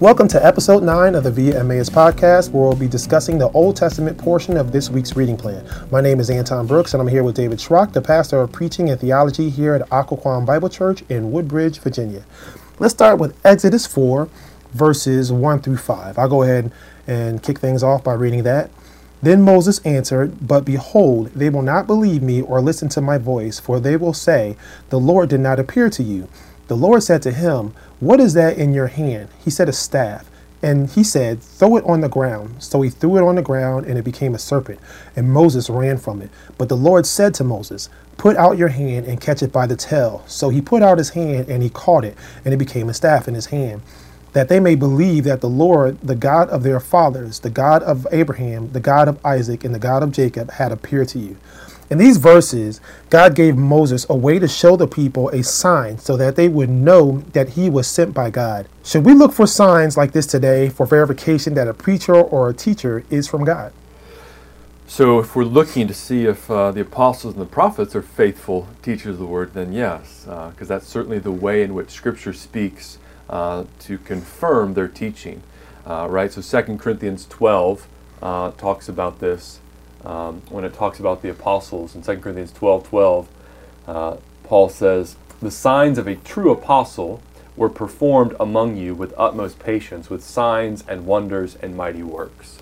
Welcome to episode 9 of the Via podcast, where we'll be discussing the Old Testament portion of this week's reading plan. My name is Anton Brooks, and I'm here with David Schrock, the pastor of preaching and theology here at Occoquan Bible Church in Woodbridge, Virginia. Let's start with Exodus 4, verses 1 through 5. I'll go ahead and kick things off by reading that. Then Moses answered, But behold, they will not believe me or listen to my voice, for they will say, The Lord did not appear to you. The Lord said to him, What is that in your hand? He said, A staff. And he said, Throw it on the ground. So he threw it on the ground, and it became a serpent. And Moses ran from it. But the Lord said to Moses, Put out your hand and catch it by the tail. So he put out his hand, and he caught it, and it became a staff in his hand. That they may believe that the Lord, the God of their fathers, the God of Abraham, the God of Isaac, and the God of Jacob, had appeared to you. In these verses, God gave Moses a way to show the people a sign so that they would know that he was sent by God. Should we look for signs like this today for verification that a preacher or a teacher is from God? So, if we're looking to see if uh, the apostles and the prophets are faithful teachers of the word, then yes, because uh, that's certainly the way in which Scripture speaks uh, to confirm their teaching. Uh, right? So, 2 Corinthians 12 uh, talks about this um, when it talks about the apostles in 2 Corinthians 12 12, uh, Paul says, The signs of a true apostle were performed among you with utmost patience, with signs and wonders and mighty works.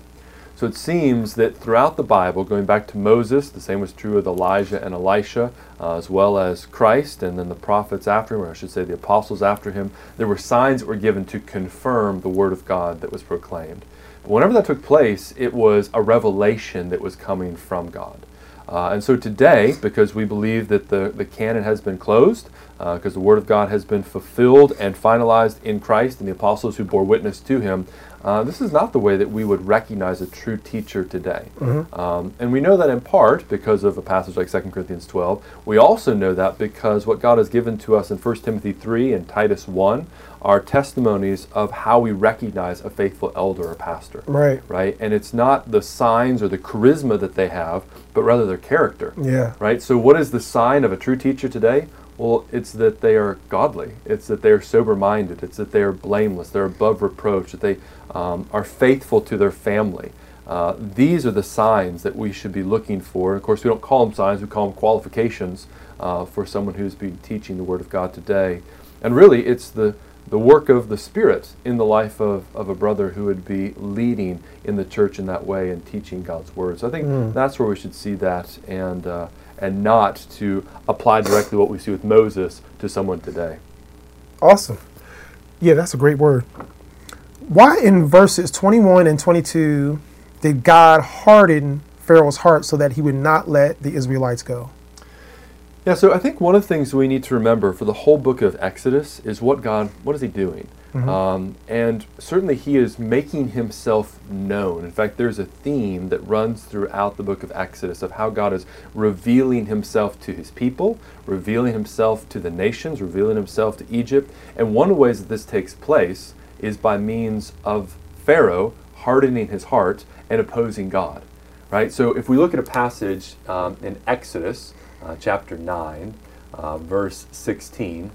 So it seems that throughout the Bible, going back to Moses, the same was true of Elijah and Elisha, uh, as well as Christ, and then the prophets after him, or I should say the apostles after him, there were signs that were given to confirm the word of God that was proclaimed whenever that took place, it was a revelation that was coming from God. Uh, and so today, because we believe that the, the canon has been closed, because uh, the Word of God has been fulfilled and finalized in Christ and the apostles who bore witness to Him, uh, this is not the way that we would recognize a true teacher today. Mm-hmm. Um, and we know that in part because of a passage like 2 Corinthians 12. We also know that because what God has given to us in 1 Timothy 3 and Titus 1 are testimonies of how we recognize a faithful elder or pastor. Right. Right? And it's not the signs or the charisma that they have, but rather their character. Yeah. Right? So, what is the sign of a true teacher today? Well, it's that they are godly. It's that they are sober minded. It's that they are blameless. They're above reproach. That they um, are faithful to their family. Uh, these are the signs that we should be looking for. Of course, we don't call them signs, we call them qualifications uh, for someone who's been teaching the Word of God today. And really, it's the, the work of the Spirit in the life of, of a brother who would be leading in the church in that way and teaching God's Word. So I think mm. that's where we should see that and, uh, and not to apply directly what we see with Moses to someone today. Awesome. Yeah, that's a great word. Why in verses 21 and 22 did God harden Pharaoh's heart so that he would not let the Israelites go? Yeah, so I think one of the things we need to remember for the whole book of Exodus is what God, what is he doing? Mm-hmm. Um, and certainly he is making himself known. In fact, there's a theme that runs throughout the book of Exodus of how God is revealing himself to his people, revealing himself to the nations, revealing himself to Egypt. And one of the ways that this takes place is by means of Pharaoh hardening his heart and opposing God. Right? So if we look at a passage um, in Exodus uh, chapter 9, uh, verse 16,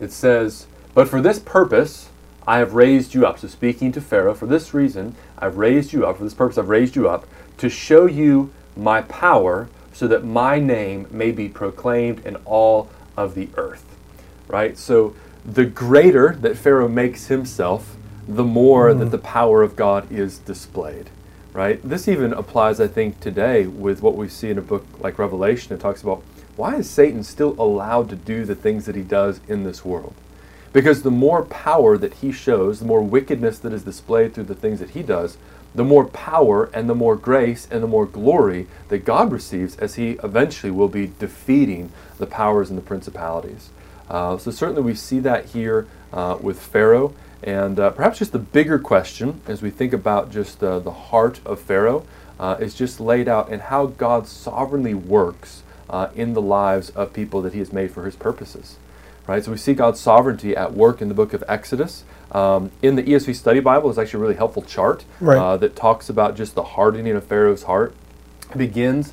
it says, But for this purpose I have raised you up. So speaking to Pharaoh, for this reason I've raised you up, for this purpose I've raised you up, to show you my power so that my name may be proclaimed in all of the earth. Right? So the greater that Pharaoh makes himself, the more mm. that the power of God is displayed. Right? This even applies, I think, today with what we see in a book like Revelation. It talks about why is Satan still allowed to do the things that he does in this world? Because the more power that he shows, the more wickedness that is displayed through the things that he does, the more power and the more grace and the more glory that God receives as he eventually will be defeating the powers and the principalities. Uh, so certainly we see that here uh, with Pharaoh. And uh, perhaps just the bigger question as we think about just uh, the heart of Pharaoh uh, is just laid out in how God sovereignly works uh, in the lives of people that he has made for his purposes. Right? So we see God's sovereignty at work in the book of Exodus. Um, in the ESV Study Bible is actually a really helpful chart right. that talks about just the hardening of Pharaoh's heart. It begins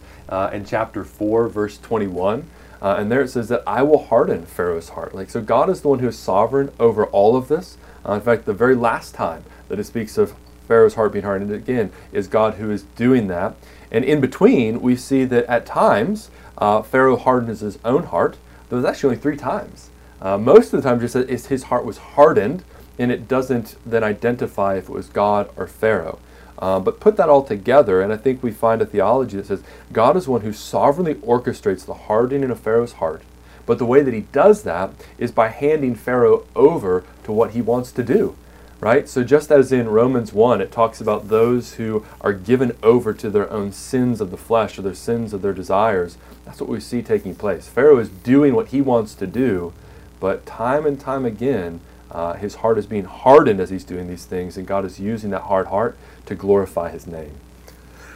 in chapter 4, verse 21. Uh, and there it says that I will harden Pharaoh's heart. Like so, God is the one who is sovereign over all of this. Uh, in fact, the very last time that it speaks of Pharaoh's heart being hardened again is God who is doing that. And in between, we see that at times uh, Pharaoh hardens his own heart. There was actually only three times. Uh, most of the time, just says his heart was hardened, and it doesn't then identify if it was God or Pharaoh. Uh, but put that all together, and I think we find a theology that says God is one who sovereignly orchestrates the hardening of Pharaoh's heart. But the way that he does that is by handing Pharaoh over to what he wants to do. Right? So, just as in Romans 1, it talks about those who are given over to their own sins of the flesh or their sins of their desires, that's what we see taking place. Pharaoh is doing what he wants to do, but time and time again, uh, his heart is being hardened as he's doing these things, and God is using that hard heart to glorify his name.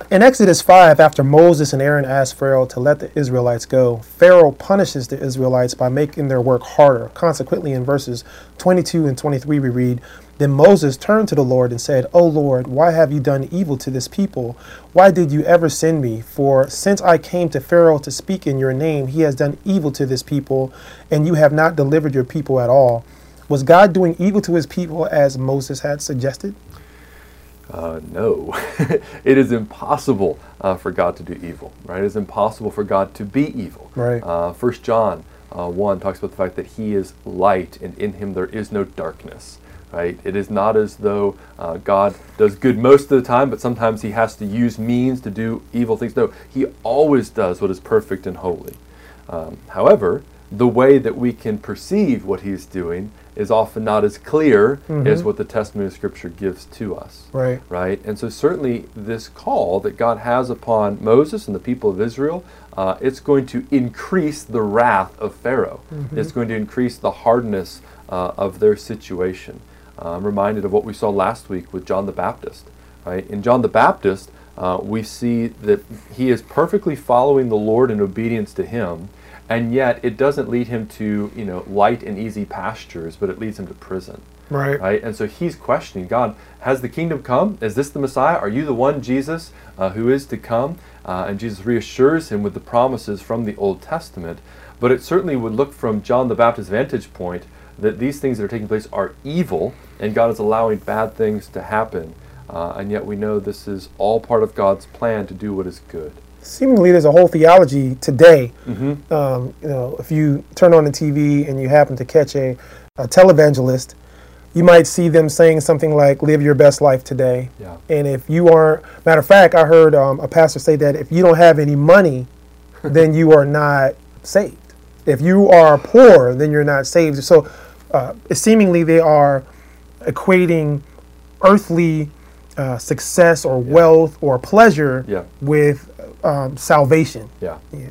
In Exodus 5, after Moses and Aaron asked Pharaoh to let the Israelites go, Pharaoh punishes the Israelites by making their work harder. Consequently, in verses 22 and 23, we read, Then Moses turned to the Lord and said, O Lord, why have you done evil to this people? Why did you ever send me? For since I came to Pharaoh to speak in your name, he has done evil to this people, and you have not delivered your people at all. Was God doing evil to his people as Moses had suggested? Uh, no, it is impossible uh, for God to do evil. Right? It is impossible for God to be evil. Right. Uh, First John uh, one talks about the fact that He is light, and in Him there is no darkness. Right? It is not as though uh, God does good most of the time, but sometimes He has to use means to do evil things. No, He always does what is perfect and holy. Um, however, the way that we can perceive what He is doing is often not as clear mm-hmm. as what the testimony of Scripture gives to us. Right. Right. And so certainly this call that God has upon Moses and the people of Israel, uh, it's going to increase the wrath of Pharaoh. Mm-hmm. It's going to increase the hardness uh, of their situation. Uh, I'm reminded of what we saw last week with John the Baptist. Right. In John the Baptist, uh, we see that he is perfectly following the Lord in obedience to Him and yet it doesn't lead him to you know light and easy pastures but it leads him to prison. Right. Right? And so he's questioning god has the kingdom come? Is this the messiah? Are you the one jesus uh, who is to come? Uh, and jesus reassures him with the promises from the old testament but it certainly would look from john the baptist's vantage point that these things that are taking place are evil and god is allowing bad things to happen uh, and yet we know this is all part of god's plan to do what is good seemingly there's a whole theology today. Mm-hmm. Um, you know, if you turn on the TV and you happen to catch a, a televangelist, you might see them saying something like "Live your best life today." Yeah. And if you aren't, matter of fact, I heard um, a pastor say that if you don't have any money, then you are not saved. If you are poor, then you're not saved. So, uh, seemingly they are equating earthly uh, success or yeah. wealth or pleasure yeah. with um, salvation. Yeah. yeah.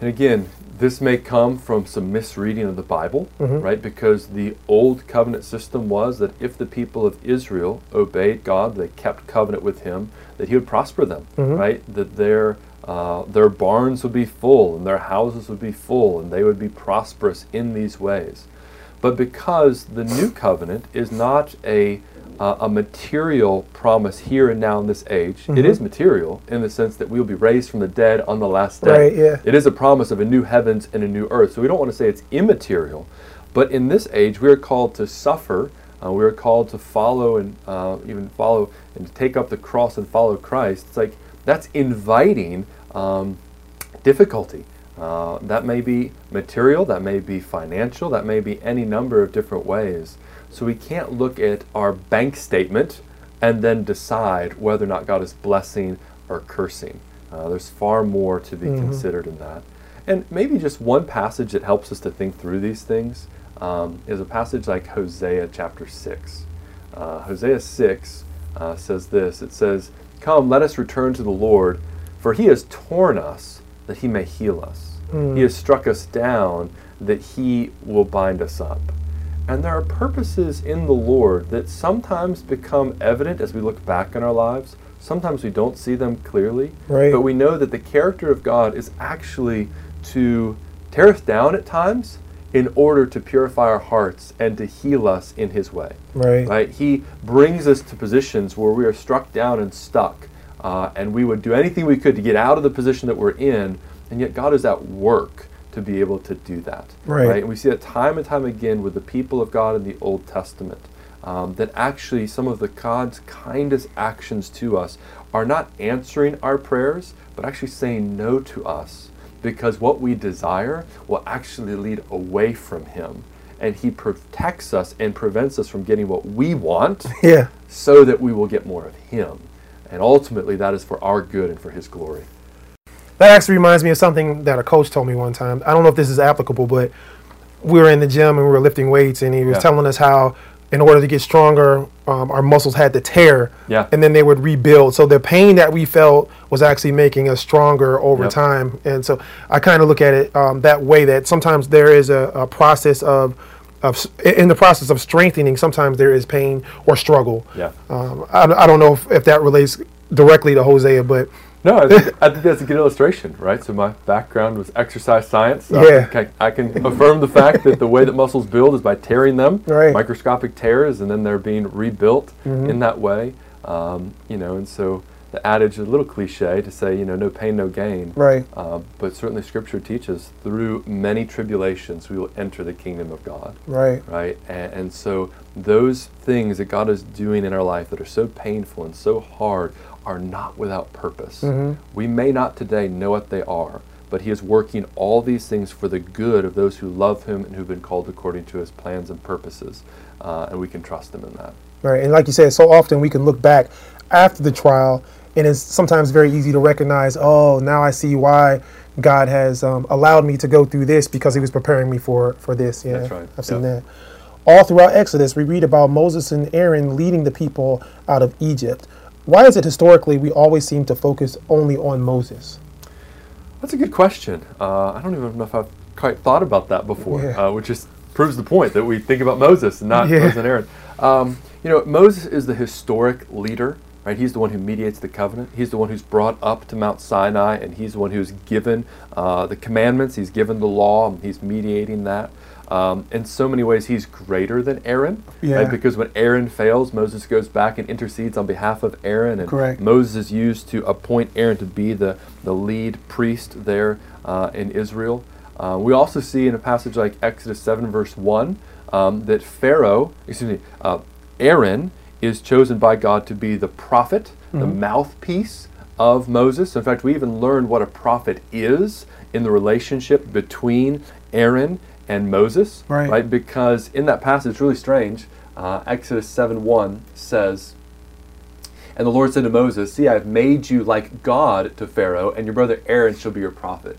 And again, this may come from some misreading of the Bible, mm-hmm. right? Because the old covenant system was that if the people of Israel obeyed God, they kept covenant with Him, that He would prosper them, mm-hmm. right? That their uh, their barns would be full and their houses would be full and they would be prosperous in these ways. But because the new covenant is not a uh, a material promise here and now in this age. Mm-hmm. It is material in the sense that we will be raised from the dead on the last day. Right, yeah. It is a promise of a new heavens and a new earth. So we don't want to say it's immaterial, but in this age we are called to suffer. Uh, we are called to follow and uh, even follow and to take up the cross and follow Christ. It's like that's inviting um, difficulty. Uh, that may be material, that may be financial, that may be any number of different ways. So we can't look at our bank statement and then decide whether or not God is blessing or cursing. Uh, there's far more to be mm-hmm. considered in that. And maybe just one passage that helps us to think through these things um, is a passage like Hosea chapter 6. Uh, Hosea 6 uh, says this It says, Come, let us return to the Lord, for he has torn us that he may heal us. Mm. He has struck us down that he will bind us up. And there are purposes in the Lord that sometimes become evident as we look back in our lives. Sometimes we don't see them clearly. Right. But we know that the character of God is actually to tear us down at times in order to purify our hearts and to heal us in his way. Right. Right. He brings us to positions where we are struck down and stuck. Uh, and we would do anything we could to get out of the position that we're in, and yet God is at work to be able to do that. Right. right. And we see that time and time again with the people of God in the Old Testament. um, that actually some of the God's kindest actions to us are not answering our prayers, but actually saying no to us because what we desire will actually lead away from Him. And He protects us and prevents us from getting what we want Yeah. so that we will get more of Him. And ultimately, that is for our good and for His glory. That actually reminds me of something that a coach told me one time. I don't know if this is applicable, but we were in the gym and we were lifting weights, and he was Yeah. telling us how, in order to get stronger, um, our muscles had to tear, Yeah. and then they would rebuild. So the pain that we felt was actually making us stronger over Yep. time. And so I kind of look at it um, that way. That sometimes there is a, a process of, of in the process of strengthening. Sometimes there is pain or struggle. Yeah. Um, I, I don't know if, if that relates directly to Hosea, but No, I think, I think that's a good illustration, right? So my background was exercise science. Yeah. I, can, I can affirm the fact that the way that muscles build is by tearing them, Right. microscopic tears, and then they're being rebuilt Mm-hmm. in that way. Um, you know, and so the adage is a little cliche to say, you know, no pain, no gain. right. Uh, but certainly Scripture teaches through many tribulations we will enter the kingdom of God Right. right? And, and so those things that God is doing in our life that are so painful and so hard are not without purpose. Mm-hmm. We may not today know what they are, but He is working all these things for the good of those who love Him and who've been called according to His plans and purposes, uh, and we can trust Him in that. Right, and like you said, so often we can look back after the trial, and it's sometimes very easy to recognize. Oh, now I see why God has um, allowed me to go through this because He was preparing me for for this. Yeah, That's right. I've seen that. All throughout Exodus, we read about Moses and Aaron leading the people out of Egypt. Why is it historically we always seem to focus only on Moses? That's a good question. Uh, I don't even know if I've quite thought about that before, Yeah. uh, which just proves the point that we think about Moses and not Yeah. Moses and Aaron. Um, you know, Moses is the historic leader, right? He's the one who mediates the covenant. He's the one who's brought up to Mount Sinai, and he's the one who's given uh, the commandments. He's given the law, and he's mediating that. Um, in so many ways, he's greater than Aaron, Yeah. right? Because when Aaron fails, Moses goes back and intercedes on behalf of Aaron, and Correct. Moses is used to appoint Aaron to be the, the lead priest there uh, in Israel. Uh, we also see in a passage like Exodus 7, verse 1, um, that Pharaoh, excuse me, uh, Aaron is chosen by God to be the prophet, the mouthpiece of Moses. In fact, we even learned what a prophet is in the relationship between Aaron and Moses, Right. Because in that passage, it's really strange. Uh, Exodus 7 1 says, and the Lord said to Moses, See, I have made you like God to Pharaoh, and your brother Aaron shall be your prophet.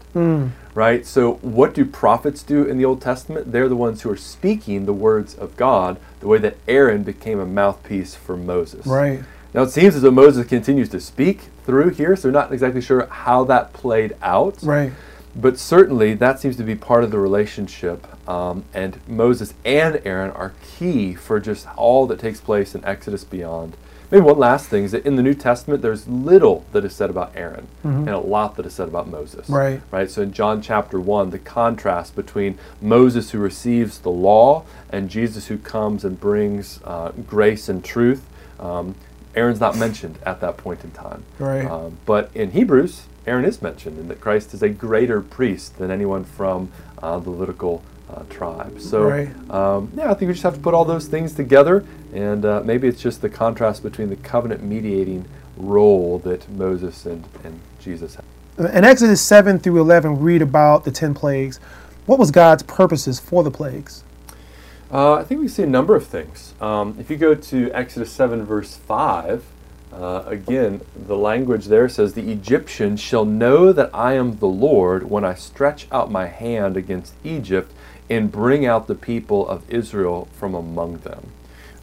Right? So, what do prophets do in the Old Testament? They're the ones who are speaking the words of God, the way that Aaron became a mouthpiece for Moses. Right. Now, it seems as though Moses continues to speak through here, so we're not exactly sure how that played out. Right. But certainly, that seems to be part of the relationship. Um, and Moses and Aaron are key for just all that takes place in Exodus beyond. Maybe one last thing is that in the New Testament, there's little that is said about Aaron and a lot that is said about Moses. Right. Right. So in John chapter 1, the contrast between Moses who receives the law and Jesus who comes and brings uh, grace and truth. Um, Aaron's not mentioned at that point in time. Right. Um, but in Hebrews, Aaron is mentioned, and that Christ is a greater priest than anyone from uh, the Levitical uh, tribe. So, Right. um, yeah, I think we just have to put all those things together, and uh, maybe it's just the contrast between the covenant mediating role that Moses and, and Jesus had. In Exodus 7 through 11, we read about the 10 plagues. What was God's purposes for the plagues? Uh, I think we see a number of things. Um, if you go to Exodus 7, verse 5, uh, again, the language there says, The Egyptians shall know that I am the Lord when I stretch out my hand against Egypt and bring out the people of Israel from among them.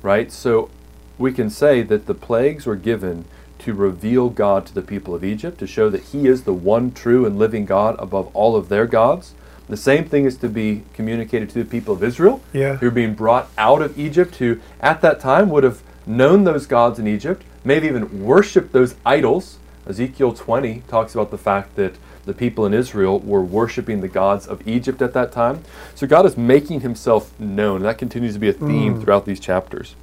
Right? So we can say that the plagues were given to reveal God to the people of Egypt, to show that He is the one true and living God above all of their gods. The same thing is to be communicated to the people of Israel, Yeah. who are being brought out of Egypt, who at that time would have known those gods in Egypt, maybe even worshiped those idols. Ezekiel 20 talks about the fact that the people in Israel were worshiping the gods of Egypt at that time. So God is making himself known. and That continues to be a theme throughout these chapters.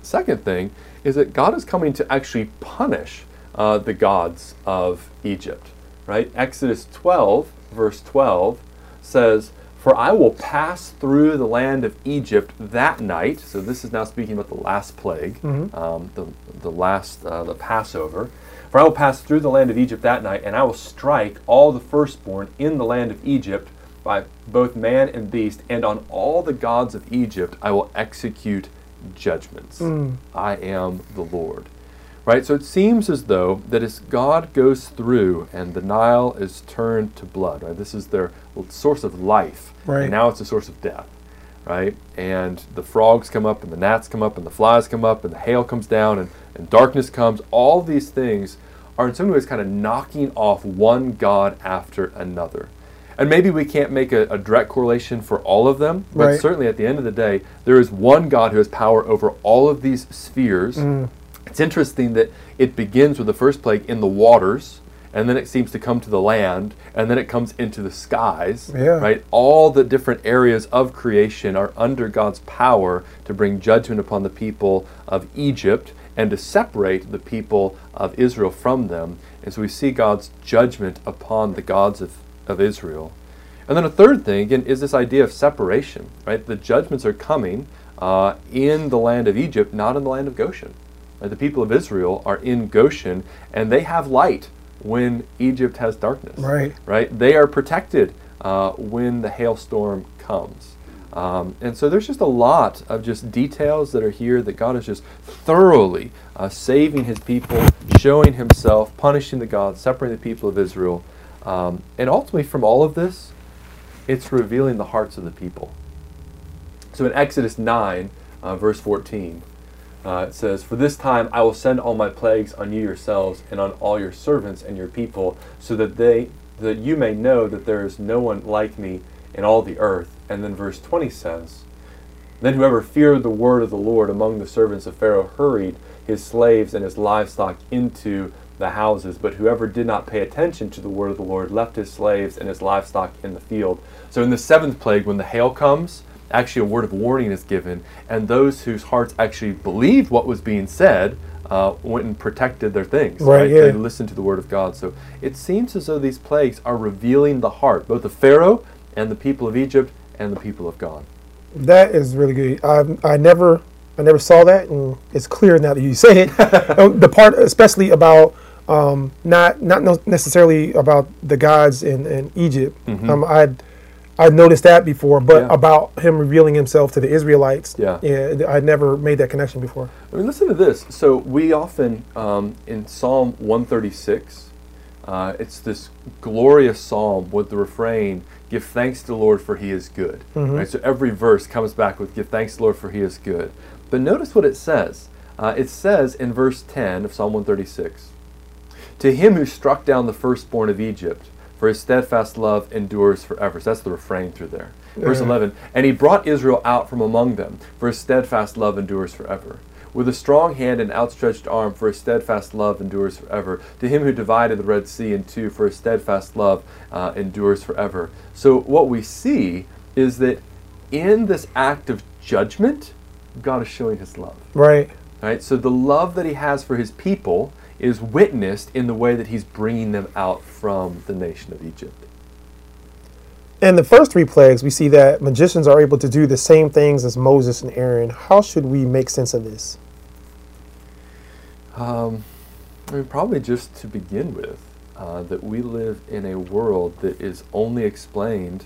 Second thing is that God is coming to actually punish uh, the gods of Egypt. Right? Exodus 12, verse 12 says, For I will pass through the land of Egypt that night. So this is now speaking about the last plague, Mhm. um, the, the last, uh, the Passover. For I will pass through the land of Egypt that night, and I will strike all the firstborn in the land of Egypt by both man and beast, and on all the gods of Egypt I will execute judgments. Mm. I am the Lord. Right? So it seems as though that as God goes through and the Nile is turned to blood, right? This is their source of life. Right. And now it's a source of death. Right? And the frogs come up and the gnats come up and the flies come up and the hail comes down and, and darkness comes. All these things are in some ways kind of knocking off one God after another. And maybe we can't make a, a direct correlation for all of them, but Right. certainly at the end of the day, there is one God who has power over all of these spheres. Mm. It's interesting that it begins with the first plague in the waters, and then it seems to come to the land, and then it comes into the skies. Yeah. Right? All the different areas of creation are under God's power to bring judgment upon the people of Egypt and to separate the people of Israel from them. And so we see God's judgment upon the gods of, of Israel. And then a third thing, again, is this idea of separation, right? The judgments are coming uh, in the land of Egypt, not in the land of Goshen. Right? The people of Israel are in Goshen, and they have light when Egypt has darkness. Right. Right? They are protected uh, when the hailstorm comes. Um, and so there's just a lot of just details that are here that God is just thoroughly uh, saving his people, showing himself, punishing the gods, separating the people of Israel. Um, and ultimately, from all of this, it's revealing the hearts of the people. So in Exodus 9, uh, verse 14, uh, it says, For this time I will send all my plagues on you yourselves and on all your servants and your people, so that they that you may know that there is no one like me in all the earth. And then verse 20 says, Then whoever feared the word of the Lord among the servants of Pharaoh hurried his slaves and his livestock into the houses, but whoever did not pay attention to the word of the Lord left his slaves and his livestock in the field. So in the seventh plague, when the hail comes, actually a word of warning is given, and those whose hearts actually believed what was being said uh, went and protected their things. Right, yeah. They listened to the word of God. So it seems as though these plagues are revealing the heart, both of Pharaoh and the people of Egypt and the people of God. That is really good. I I never I never saw that, and it's clear now that you say it. Uh, the part, especially about um, not not necessarily about the gods in, in Egypt. Um, I'd I noticed that before, but Mm-hmm. Yeah. about him revealing himself to the Israelites. Yeah. yeah, I never made that connection before. I mean, listen to this. So we often um, in Psalm 136, uh, it's this glorious psalm with the refrain, "Give thanks to the Lord for He is good." Right. So every verse comes back with, "Give thanks to the Lord for He is good." But notice what it says. Uh, it says in verse 10 of Psalm 136, "To Him who struck down the firstborn of Egypt." For his steadfast love endures forever. So that's the refrain through there. Verse 11, and he brought Israel out from among them, for his steadfast love endures forever. With a strong hand and outstretched arm, for his steadfast love endures forever. To him who divided the Red Sea in two, for his steadfast love uh, endures forever. So what we see is that in this act of judgment, God is showing his love. Right. Right? So the love that he has for his people is witnessed in the way that he's bringing them out from the nation of Egypt. In the first three plagues, we see that magicians are able to do the same things as Moses and Aaron. How should we make sense of this? Um, I mean, probably just to begin with, uh, that we live in a world that is only explained,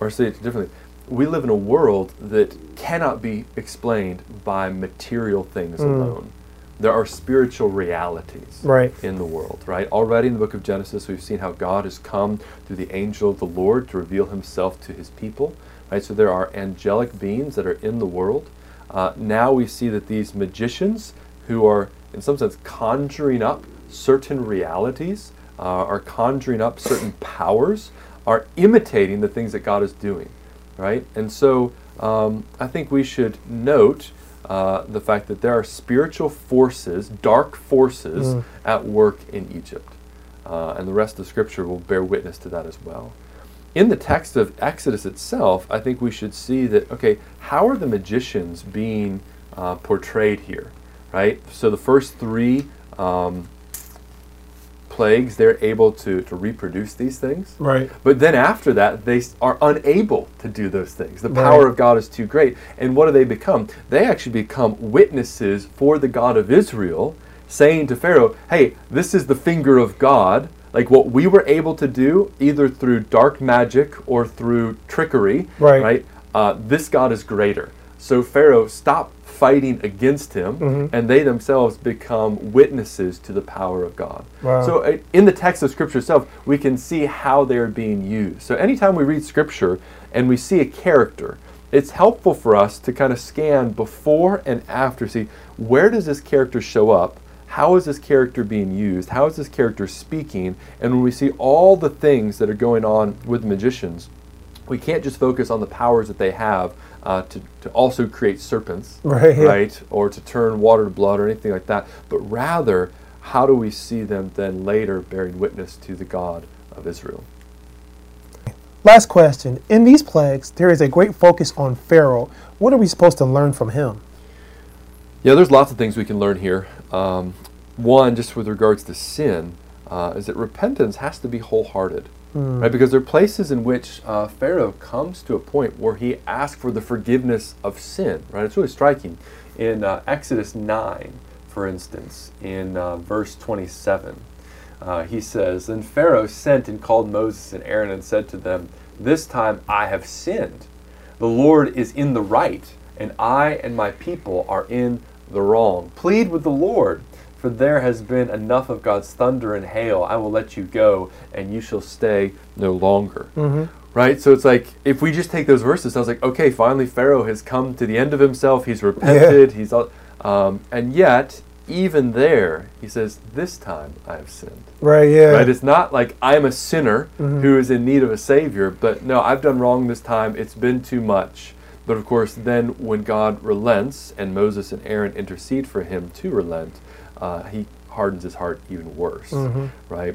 or say it differently, we live in a world that cannot be explained by material things Mm. alone. There are spiritual realities Right. in the world, right? Already in the book of Genesis, we've seen how God has come through the angel of the Lord to reveal himself to his people, right? So there are angelic beings that are in the world. Uh, now we see that these magicians, who are in some sense conjuring up certain realities, uh, are conjuring up certain powers, are imitating the things that God is doing, right? And so um, I think we should note uh, the fact that there are spiritual forces, dark forces, Mm. at work in Egypt. Uh, and the rest of Scripture will bear witness to that as well. In the text of Exodus itself, I think we should see that, okay, how are the magicians being uh, portrayed here, right? So the first three um, plagues, they're able to, to reproduce these things. Right. But then after that, they are unable to do those things. The Right. power of God is too great. And what do they become? They actually become witnesses for the God of Israel, saying to Pharaoh, hey, this is the finger of God. Like what we were able to do, either through dark magic or through trickery, Right. right? Uh, this God is greater. So Pharaoh, stop fighting against him, Mm-hmm. and they themselves become witnesses to the power of God. Wow. So uh, in the text of Scripture itself, we can see how they are being used. So anytime we read Scripture and we see a character, it's helpful for us to kind of scan before and after, see where does this character show up? How is this character being used? How is this character speaking? And when we see all the things that are going on with magicians, we can't just focus on the powers that they have uh, to, to also create serpents, Right, right? Or to turn water to blood or anything like that, but rather, how do we see them then later bearing witness to the God of Israel? Last question. In these plagues, there is a great focus on Pharaoh. What are we supposed to learn from him? Yeah, there's lots of things we can learn here. Um, one, just with regards to sin, uh, is that repentance has to be wholehearted, right? Because there are places in which uh, Pharaoh comes to a point where he asks for the forgiveness of sin, right? It's really striking. In uh, Exodus 9, for instance, in uh, verse 27, uh, he says, Then Pharaoh sent and called Moses and Aaron and said to them, This time I have sinned. The Lord is in the right, and I and my people are in the wrong. Plead with the Lord, for there has been enough of God's thunder and hail. I will let you go, and you shall stay no longer. Right? So it's like, if we just take those verses, I was like, okay, finally Pharaoh has come to the end of himself. He's repented. He's, all- um, and yet, even there, he says, This time I have sinned. Right, yeah. Right? It's not like I'm a sinner who is in need of a savior, but no, I've done wrong this time. It's been too much. But of course, then when God relents and Moses and Aaron intercede for him to relent, uh, he hardens his heart even worse. Right?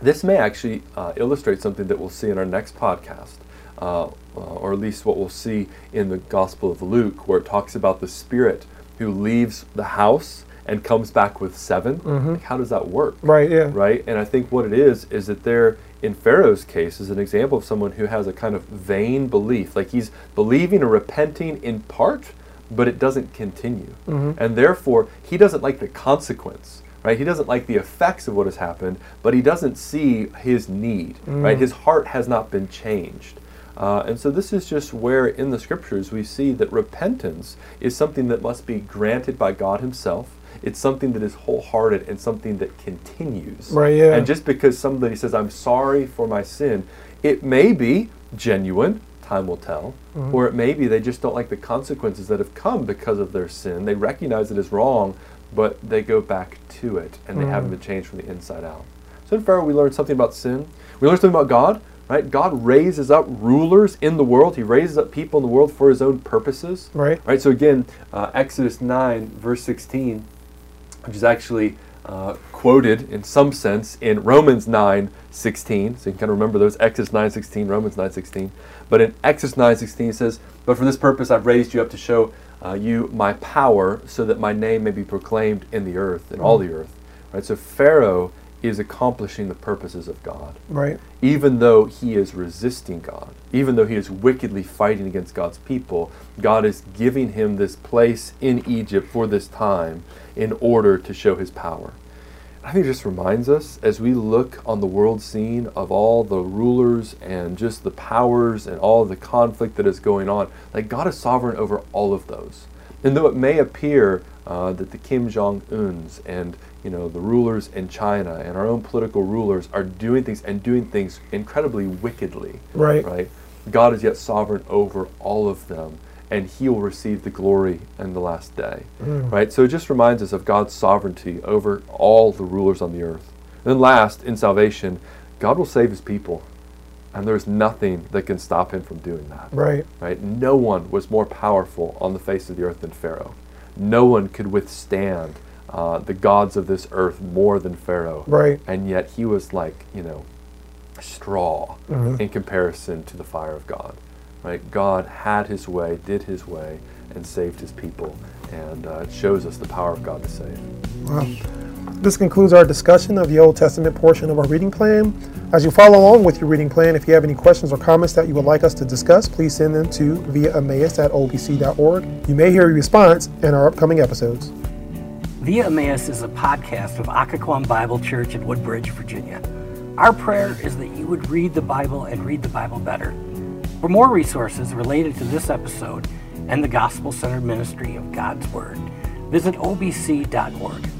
This may actually uh, illustrate something that we'll see in our next podcast, uh, uh, or at least what we'll see in the Gospel of Luke, where it talks about the Spirit who leaves the house and comes back with 7 Like, how does that work? right, yeah. right? And I think what it is is that there, in Pharaoh's case, is an example of someone who has a kind of vain belief, like he's believing or repenting in part, but it doesn't continue, and therefore he doesn't like the consequence. Right, he doesn't like the effects of what has happened, but he doesn't see his need. Right, his heart has not been changed, uh, and so this is just where in the scriptures we see that repentance is something that must be granted by God Himself. It's something that is wholehearted and something that continues. Right, yeah. And just because somebody says, I'm sorry for my sin, it may be genuine, time will tell, Mm-hmm. or it may be they just don't like the consequences that have come because of their sin. They recognize it is wrong, but they go back to it and they Mm. haven't been changed from the inside out. So in Pharaoh, we learned something about sin. We learned something about God, right? God raises up rulers in the world. He raises up people in the world for his own purposes. Right. Right. So again, uh, Exodus 9, verse 16, which is actually uh, quoted in some sense in Romans 9, 16. So you can kind of remember those Exodus 9, 16, Romans 9, 16. But in Exodus 9, 16, it says, But for this purpose I've raised you up to show uh, you my power, so that my name may be proclaimed in the earth, in all the earth. Right. So Pharaoh is accomplishing the purposes of God Right. even though he is resisting God, even though he is wickedly fighting against God's people, God is giving him this place in Egypt for this time in order to show his power. I think it just reminds us as we look on the world scene of all the rulers and just the powers and all the conflict that is going on, like God is sovereign over all of those. And though it may appear uh, that the Kim Jong Uns and you know the rulers in China and our own political rulers are doing things and doing things incredibly wickedly, Right. right? God is yet sovereign over all of them, and He will receive the glory in the last day, right? So it just reminds us of God's sovereignty over all the rulers on the earth. And then last, in salvation, God will save His people, and there's nothing that can stop Him from doing that Right. right? No one was more powerful on the face of the earth than Pharaoh. No one could withstand uh, the gods of this earth more than Pharaoh. Right. And yet he was like, you know, straw Mhm. in comparison to the fire of God. Right? God had his way, did his way, and saved his people. And uh, it shows us the power of God to save. Wow. This concludes our discussion of the Old Testament portion of our reading plan. As you follow along with your reading plan, if you have any questions or comments that you would like us to discuss, please send them to via Emmaus at obc.org. You may hear a response in our upcoming episodes. Via Emmaus is a podcast of Occoquan Bible Church in Woodbridge, Virginia. Our prayer is that you would read the Bible and read the Bible better. For more resources related to this episode and the gospel centered ministry of God's Word, visit obc.org.